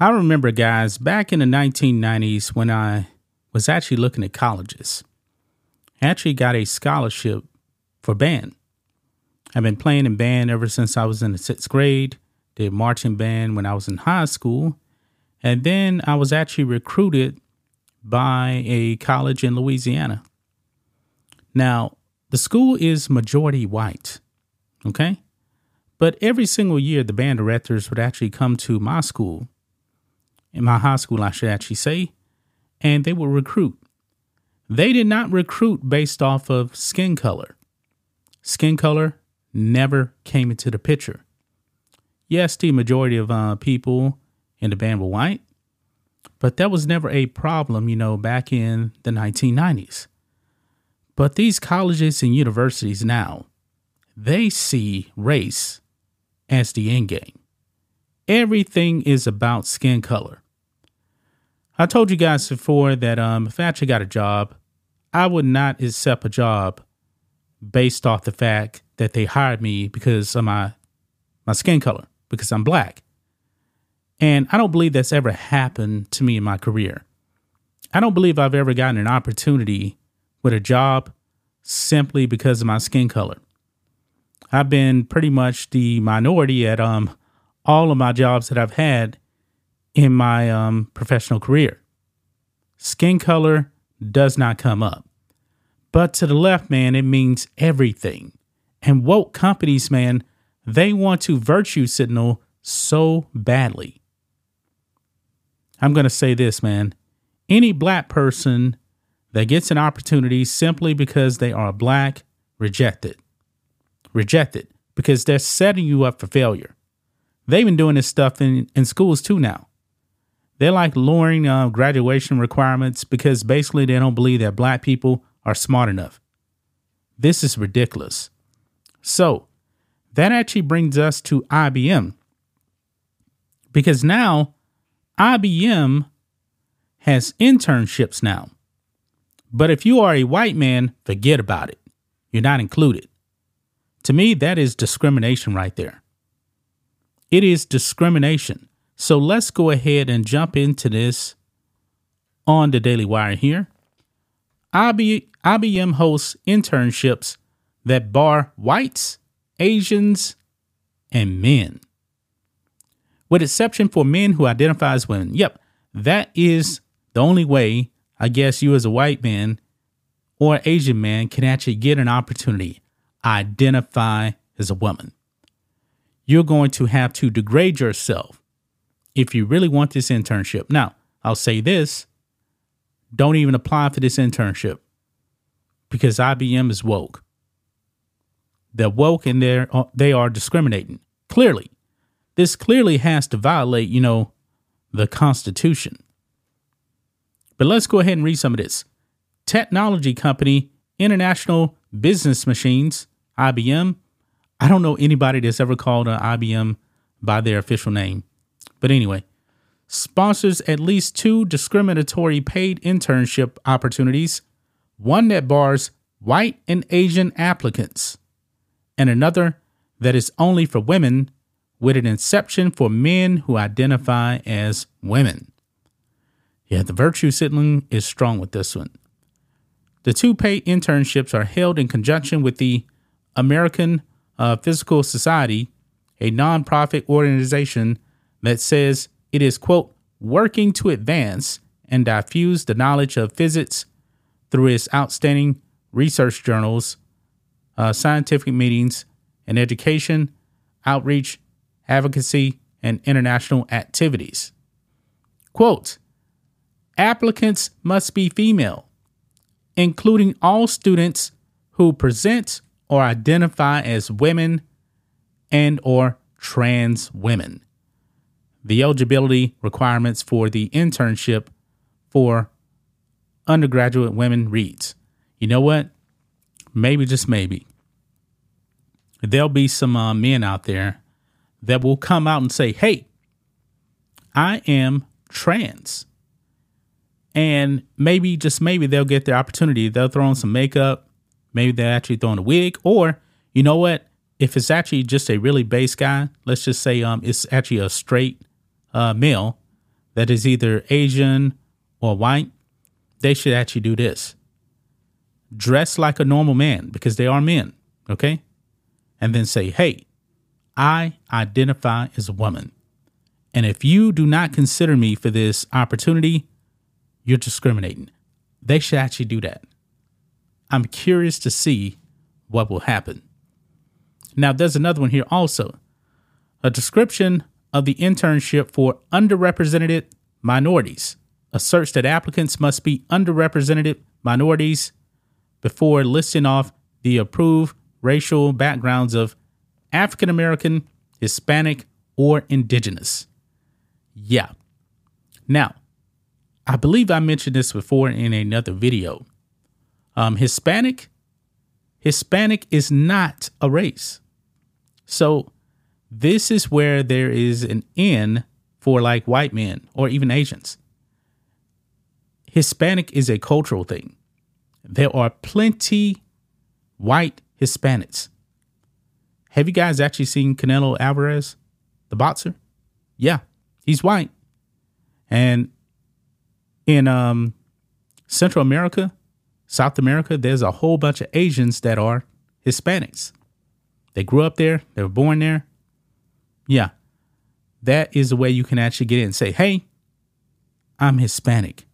I remember, guys, back in the 1990s when I was actually looking at colleges, I actually got a scholarship for band. I've been playing in band ever since I was in the sixth grade, did marching band when I was in high school, and then I was actually recruited by a college in Louisiana. Now, the school is majority white, okay? But every single year, the band directors would actually come to my school, in my high school, I should actually say, and they would recruit. They did not recruit based off of skin color. Skin color never came into the picture. Yes, the majority of uh, people in the band were white, but that was never a problem, you know, back in the 1990s. But these colleges and universities now, they see race as the end game. Everything is about skin color. I told you guys before that um, if I actually got a job, I would not accept a job based off the fact that they hired me because of my my skin color, because I'm black. And I don't believe that's ever happened to me in my career. I don't believe I've ever gotten an opportunity with a job simply because of my skin color. I've been pretty much the minority at um all of my jobs that I've had in my um professional career. Skin color does not come up. But to the left, man, it means everything. And woke companies, man, they want to virtue signal so badly. I'm going to say this, man. Any black person that gets an opportunity simply because they are black, reject it. Reject it because they're setting you up for failure. They've been doing this stuff in, in schools too now. They're like lowering uh, graduation requirements because basically they don't believe that black people are smart enough. This is ridiculous. So that actually brings us to IBM because now IBM has internships now. But if you are a white man, forget about it. You're not included. To me, that is discrimination right there. It is discrimination. So let's go ahead and jump into this on the Daily Wire here. IBM hosts internships that bar whites, Asians, and men with exception for men who identify as women. Yep, that is the only way I guess you as a white man or Asian man can actually get an opportunity. Identify as a woman. You're going to have to degrade yourself if you really want this internship. Now, I'll say this don't even apply for this internship because IBM is woke. They're woke and they're, uh, they are discriminating. Clearly, this clearly has to violate, you know, the Constitution. But let's go ahead and read some of this. Technology company International Business Machines, IBM. I don't know anybody that's ever called an IBM by their official name. But anyway, sponsors at least two discriminatory paid internship opportunities one that bars white and Asian applicants, and another that is only for women with an exception for men who identify as women. Yeah, the virtue signaling is strong with this one. The two paid internships are held in conjunction with the American uh, Physical Society, a nonprofit organization that says it is, quote, working to advance and diffuse the knowledge of physics through its outstanding research journals, uh, scientific meetings, and education, outreach, advocacy, and international activities. Quote Applicants must be female, including all students who present or identify as women and or trans women. The eligibility requirements for the internship for undergraduate women reads, you know what? Maybe just maybe. There'll be some uh, men out there that will come out and say, hey, I am trans. And maybe, just maybe, they'll get their opportunity. They'll throw on some makeup. Maybe they'll actually throw on a wig. Or, you know what? If it's actually just a really base guy, let's just say um, it's actually a straight uh, male that is either Asian or white, they should actually do this dress like a normal man because they are men, okay? And then say, hey, I identify as a woman. And if you do not consider me for this opportunity, you're discriminating. They should actually do that. I'm curious to see what will happen. Now, there's another one here also a description of the internship for underrepresented minorities asserts that applicants must be underrepresented minorities before listing off the approved racial backgrounds of African American, Hispanic, or Indigenous. Yeah. Now, I believe I mentioned this before in another video. Um, Hispanic, Hispanic is not a race. So this is where there is an N for like white men or even Asians. Hispanic is a cultural thing. There are plenty white Hispanics. Have you guys actually seen Canelo Alvarez, the boxer? Yeah, he's white. And in um, Central America, South America, there's a whole bunch of Asians that are Hispanics. They grew up there, they were born there. Yeah, that is the way you can actually get in and say, hey, I'm Hispanic.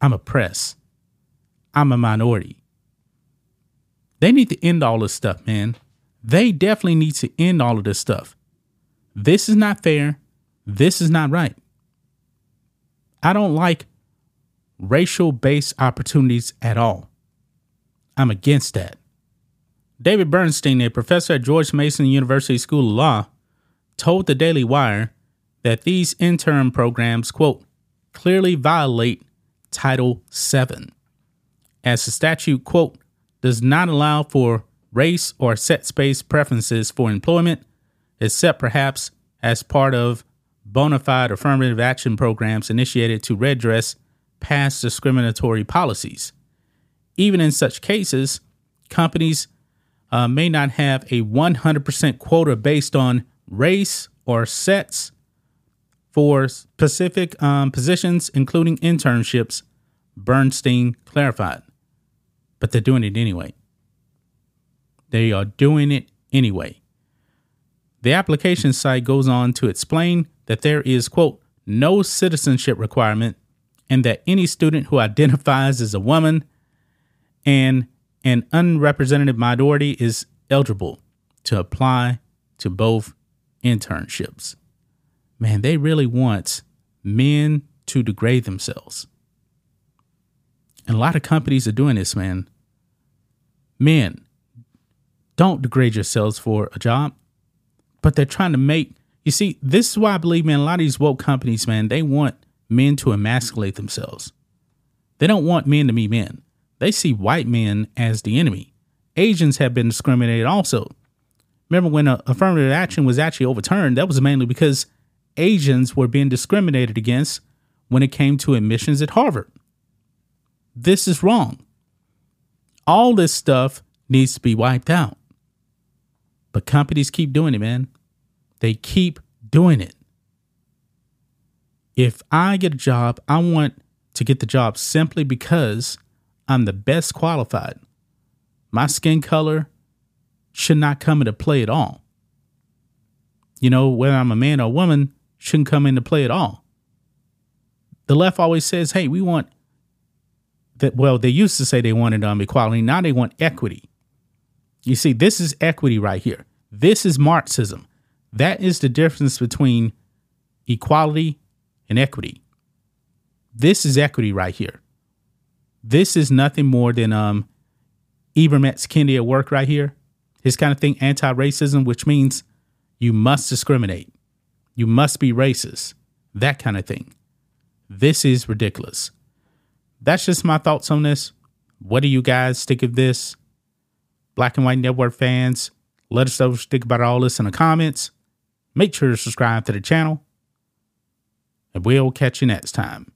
I'm oppressed. I'm a minority. They need to end all this stuff, man. They definitely need to end all of this stuff. This is not fair. This is not right. I don't like racial based opportunities at all. I'm against that. David Bernstein, a professor at George Mason University School of Law, told the Daily Wire that these intern programs, quote, clearly violate Title VII, as the statute, quote, does not allow for race or sex based preferences for employment, except perhaps as part of bona fide affirmative action programs initiated to redress past discriminatory policies. Even in such cases, companies uh, may not have a 100% quota based on race or sets for specific um, positions, including internships, Bernstein clarified. But they're doing it anyway. They are doing it anyway. The application site goes on to explain that there is, quote, no citizenship requirement and that any student who identifies as a woman and an unrepresented minority is eligible to apply to both internships. Man, they really want men to degrade themselves. And a lot of companies are doing this, man. Men, don't degrade yourselves for a job, but they're trying to make, you see, this is why I believe, man, a lot of these woke companies, man, they want men to emasculate themselves. They don't want men to be men. They see white men as the enemy. Asians have been discriminated also. Remember when affirmative action was actually overturned? That was mainly because Asians were being discriminated against when it came to admissions at Harvard. This is wrong. All this stuff needs to be wiped out. But companies keep doing it, man. They keep doing it if I get a job, I want to get the job simply because I'm the best qualified. My skin color should not come into play at all. You know, whether I'm a man or a woman shouldn't come into play at all. The left always says, hey, we want that. Well, they used to say they wanted um, equality. Now they want equity. You see, this is equity right here. This is Marxism. That is the difference between equality and equity. This is equity right here. This is nothing more than um Ibram X. Kendi at work right here. His kind of thing, anti racism, which means you must discriminate, you must be racist, that kind of thing. This is ridiculous. That's just my thoughts on this. What do you guys think of this? Black and White Network fans, let us know what you think about all this in the comments. Make sure to subscribe to the channel, and we'll catch you next time.